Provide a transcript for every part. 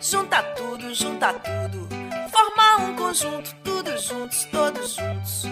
Junta tudo, junta tudo. Formar um conjunto, todos juntos, todos juntos.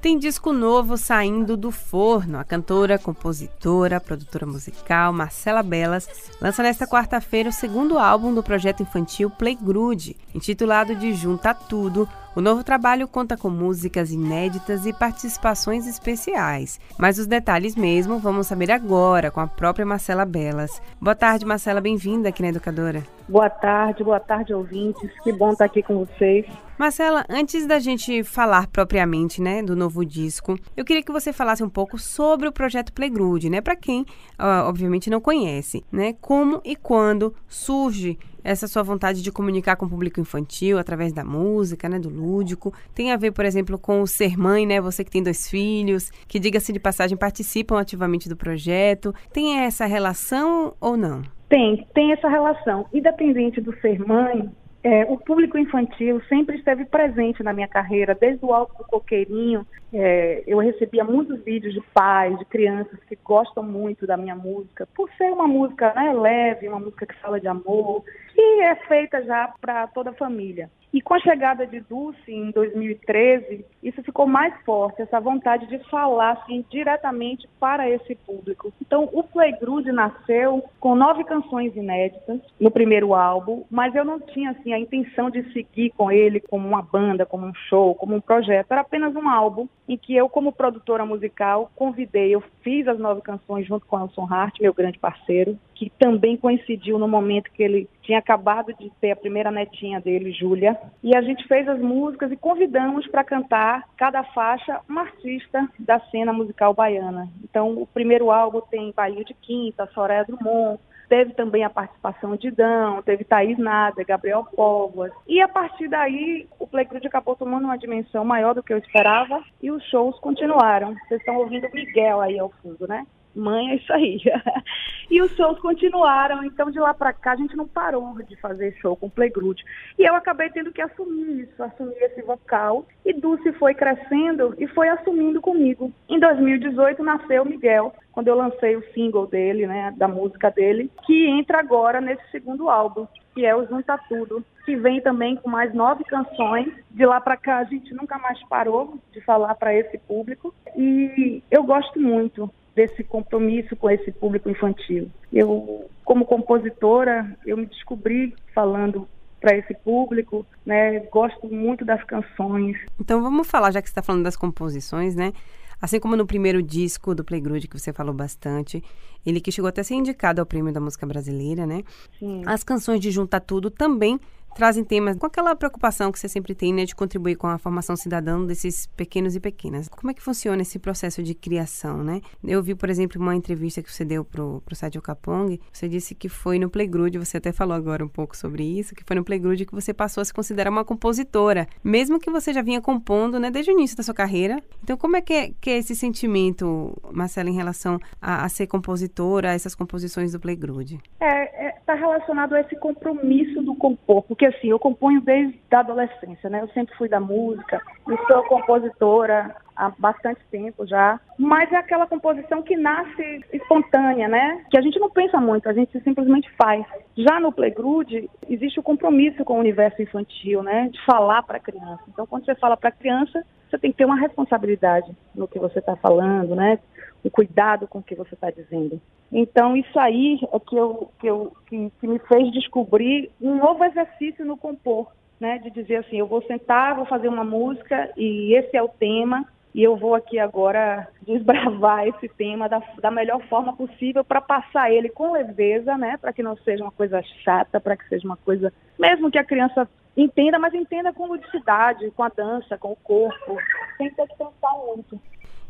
Tem disco novo saindo do forno. A cantora, compositora, produtora musical Marcela Belas lança nesta quarta-feira o segundo álbum do projeto infantil Playgrude, intitulado de Junta Tudo o novo trabalho conta com músicas inéditas e participações especiais. Mas os detalhes mesmo vamos saber agora com a própria Marcela Belas. Boa tarde, Marcela, bem-vinda aqui na Educadora. Boa tarde, boa tarde, ouvintes. Que bom estar aqui com vocês. Marcela, antes da gente falar propriamente, né, do novo disco, eu queria que você falasse um pouco sobre o projeto Playgrude, né, para quem, obviamente, não conhece, né, como e quando surge essa sua vontade de comunicar com o público infantil através da música, né, do lúdico. Tem a ver, por exemplo, com o ser mãe, né? Você que tem dois filhos, que diga-se de passagem participam ativamente do projeto. Tem essa relação ou não? Tem, tem essa relação. Independente do ser mãe, é, o público infantil sempre esteve presente na minha carreira, desde o alto do coqueirinho. É, eu recebia muitos vídeos de pais, de crianças que gostam muito da minha música, por ser uma música né, leve, uma música que fala de amor, e é feita já para toda a família. E com a chegada de Dulce em 2013, isso ficou mais forte, essa vontade de falar assim, diretamente para esse público. Então, o Playgrude nasceu com nove canções inéditas no primeiro álbum, mas eu não tinha assim a intenção de seguir com ele como uma banda, como um show, como um projeto. Era apenas um álbum em que eu, como produtora musical, convidei, eu fiz as nove canções junto com Elson Hart, meu grande parceiro, que também coincidiu no momento que ele tinha acabado de ter a primeira netinha dele, Júlia, e a gente fez as músicas e convidamos para cantar cada faixa uma artista da cena musical baiana. Então, o primeiro álbum tem Bahia de Quinta, Soraya Drummond, Teve também a participação de Dão, teve Thaís Nada, Gabriel Póvoas. E a partir daí, o Playground acabou tomando uma dimensão maior do que eu esperava e os shows continuaram. Vocês estão ouvindo Miguel aí ao fundo, né? Mãe, é isso aí. e os shows continuaram, então de lá para cá a gente não parou de fazer show com Playgroup. E eu acabei tendo que assumir isso, assumir esse vocal. E Dulce foi crescendo e foi assumindo comigo. Em 2018 nasceu Miguel, quando eu lancei o single dele, né, da música dele, que entra agora nesse segundo álbum, que é o Junta Tudo, que vem também com mais nove canções. De lá para cá a gente nunca mais parou de falar para esse público e eu gosto muito desse compromisso com esse público infantil. Eu, como compositora, eu me descobri falando para esse público, né? Gosto muito das canções. Então vamos falar, já que você está falando das composições, né? Assim como no primeiro disco do Playgroup, que você falou bastante, ele que chegou até a ser indicado ao Prêmio da Música Brasileira, né? Sim. As canções de Junta Tudo também trazem temas com aquela preocupação que você sempre tem, né, de contribuir com a formação cidadã desses pequenos e pequenas. Como é que funciona esse processo de criação, né? Eu vi, por exemplo, uma entrevista que você deu pro, pro Sádio Capong, você disse que foi no Playgroup, você até falou agora um pouco sobre isso, que foi no Playgroup que você passou a se considerar uma compositora, mesmo que você já vinha compondo, né, desde o início da sua carreira. Então, como é que é, que é esse sentimento, Marcela, em relação a, a ser compositora, a essas composições do Playgroup? É, é, tá relacionado a esse compromisso do compor, porque assim, eu componho desde a adolescência, né? Eu sempre fui da música e sou compositora há bastante tempo já, mas é aquela composição que nasce espontânea, né? Que a gente não pensa muito, a gente simplesmente faz. Já no Playgroup existe o compromisso com o universo infantil, né? De falar para a criança. Então, quando você fala para a criança, você tem que ter uma responsabilidade no que você está falando, né? O cuidado com o que você está dizendo. Então, isso aí é que, eu, que, eu, que, que me fez descobrir um novo exercício no compor, né? De dizer assim, eu vou sentar, vou fazer uma música e esse é o tema e eu vou aqui agora desbravar esse tema da, da melhor forma possível para passar ele com leveza, né? Para que não seja uma coisa chata, para que seja uma coisa, mesmo que a criança entenda, mas entenda com ludicidade, com a dança, com o corpo, sem ter que pensar muito.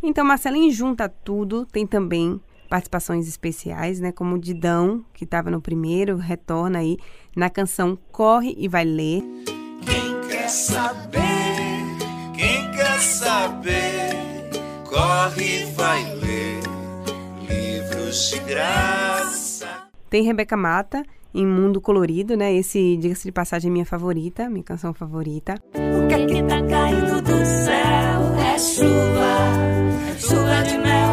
Então, Marcelinho junta tudo, tem também participações especiais, né? Como o Didão, que estava no primeiro, retorna aí na canção Corre e Vai Ler. Quem quer saber, quem quer saber, e vai ler livros de graça. Tem Rebeca Mata em Mundo Colorido, né? Esse, diga-se de passagem, é minha favorita, minha canção favorita. O que é que tá caindo do céu? É chuva, chuva de mel.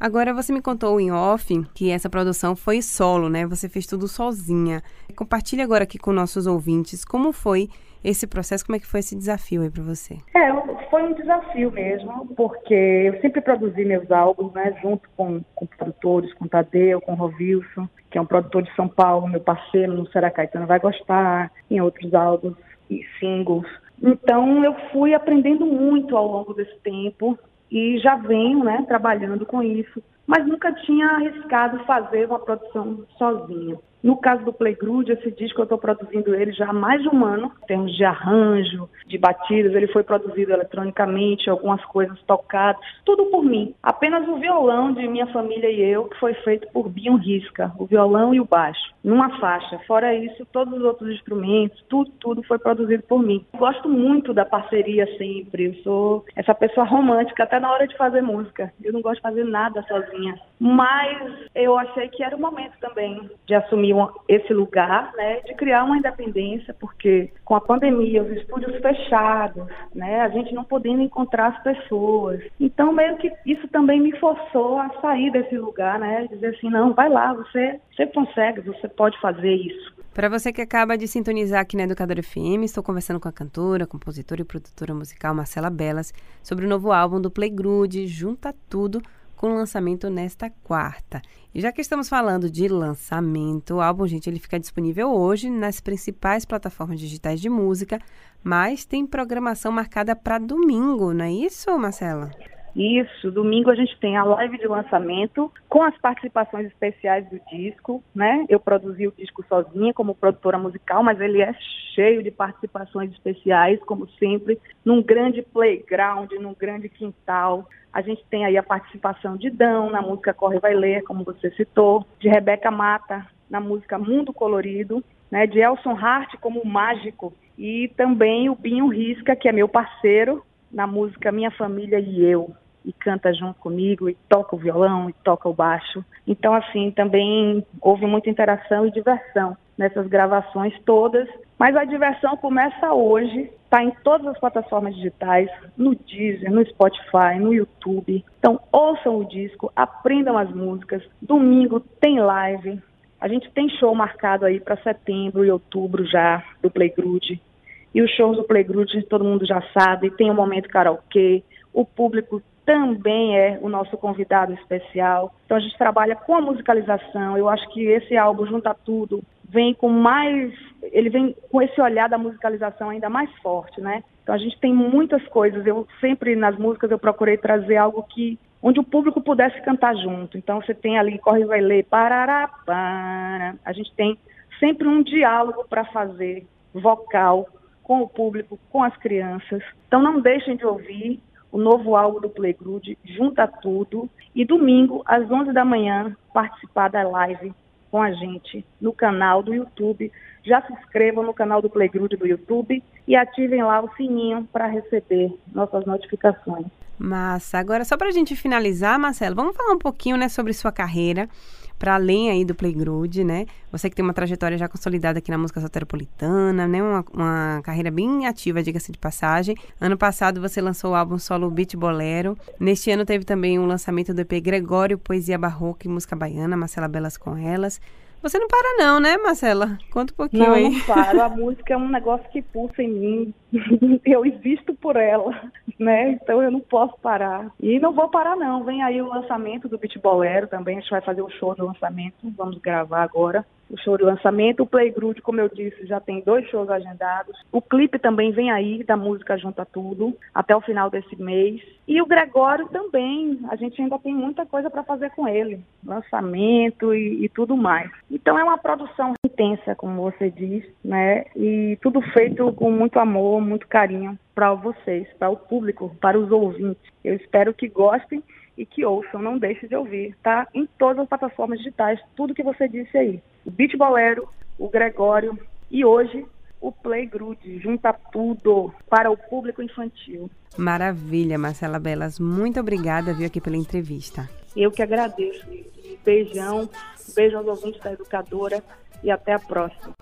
Agora, você me contou em off que essa produção foi solo, né? Você fez tudo sozinha. Compartilhe agora aqui com nossos ouvintes como foi esse processo, como é que foi esse desafio aí para você? É, foi um desafio mesmo, porque eu sempre produzi meus álbuns, né, junto com, com produtores, com Tadeu, com Rovilson, que é um produtor de São Paulo, meu parceiro no Será Caetano vai gostar, em outros álbuns e singles. Então eu fui aprendendo muito ao longo desse tempo e já venho, né, trabalhando com isso, mas nunca tinha arriscado fazer uma produção sozinha. No caso do Playgroup, esse disco eu estou produzindo ele já há mais de um ano, em termos de arranjo, de batidas, ele foi produzido eletronicamente, algumas coisas tocadas, tudo por mim. Apenas o violão de minha família e eu, que foi feito por Binho Risca, o violão e o baixo, numa faixa. Fora isso, todos os outros instrumentos, tudo, tudo foi produzido por mim. Gosto muito da parceria sempre, eu sou essa pessoa romântica até na hora de fazer música. Eu não gosto de fazer nada sozinha. Mas eu achei que era o momento também de assumir esse lugar, né, de criar uma independência, porque com a pandemia, os estúdios fechados, né, a gente não podendo encontrar as pessoas. Então, meio que isso também me forçou a sair desse lugar, né, dizer assim, não, vai lá, você, você consegue, você pode fazer isso. Para você que acaba de sintonizar aqui na Educadora FM, estou conversando com a cantora, compositora e produtora musical Marcela Belas sobre o novo álbum do Playgroup, Junta Tudo, com lançamento nesta quarta. E já que estamos falando de lançamento, o álbum, gente, ele fica disponível hoje nas principais plataformas digitais de música, mas tem programação marcada para domingo, não é isso, Marcela? Isso, domingo a gente tem a live de lançamento com as participações especiais do disco, né? Eu produzi o disco sozinha como produtora musical, mas ele é cheio de participações especiais, como sempre, num grande playground, num grande quintal. A gente tem aí a participação de Dão na música Corre Vai Ler, como você citou, de Rebeca Mata na música Mundo Colorido, né, de Elson Hart como mágico e também o Binho Risca, que é meu parceiro na música Minha Família e Eu e canta junto comigo e toca o violão e toca o baixo. Então assim, também houve muita interação e diversão nessas gravações todas, mas a diversão começa hoje Está em todas as plataformas digitais, no Deezer, no Spotify, no YouTube. Então ouçam o disco, aprendam as músicas. Domingo tem live. A gente tem show marcado aí para setembro e outubro já do Playgroup. E os shows do Playgroup todo mundo já sabe, tem o um momento karaokê. O público também é o nosso convidado especial. Então a gente trabalha com a musicalização. Eu acho que esse álbum junta tudo, vem com mais, ele vem com esse olhar da musicalização ainda mais forte, né? Então a gente tem muitas coisas. Eu sempre nas músicas eu procurei trazer algo que onde o público pudesse cantar junto. Então você tem ali corre vai ler parará para. A gente tem sempre um diálogo para fazer vocal com o público, com as crianças. Então não deixem de ouvir o novo álbum do Playgroup, Junta Tudo, e domingo às 11 da manhã participar da live com a gente no canal do YouTube. Já se inscrevam no canal do Playgroup do YouTube e ativem lá o sininho para receber nossas notificações. Massa. Agora, só para a gente finalizar, Marcelo, vamos falar um pouquinho né, sobre sua carreira para além aí do Playgroup, né? Você que tem uma trajetória já consolidada aqui na música soteropolitana, né? Uma, uma carreira bem ativa, diga-se de passagem. Ano passado você lançou o álbum solo Beat Bolero. Neste ano teve também o um lançamento do EP Gregório, Poesia Barroca e Música Baiana, Marcela Belas com Elas. Você não para não, né, Marcela? Conta um pouquinho não, aí. Não, paro. A música é um negócio que pulsa em mim. Eu existo por ela, né? Então eu não posso parar. E não vou parar não. Vem aí o lançamento do Beat Bolero também. A gente vai fazer o show do lançamento. Vamos gravar agora o show de lançamento. O Playgroup, como eu disse, já tem dois shows agendados. O clipe também vem aí, da música Junta Tudo, até o final desse mês. E o Gregório também, a gente ainda tem muita coisa para fazer com ele. Lançamento e, e, tudo mais. Então é uma produção intensa, como você diz, né? E tudo feito com muito amor, muito carinho para vocês, para o público, para os ouvintes. Eu espero que gostem e que ouçam, não deixe de ouvir, tá? Em todas as plataformas digitais, tudo que você disse aí. O Beat Bolero, o Gregório e hoje o Playgroup, junta tudo para o público infantil. Maravilha, Marcela Belas. Muito obrigada, viu, aqui pela entrevista. Eu que agradeço. Beijão, beijo aos ouvintes da Educadora e até a próxima.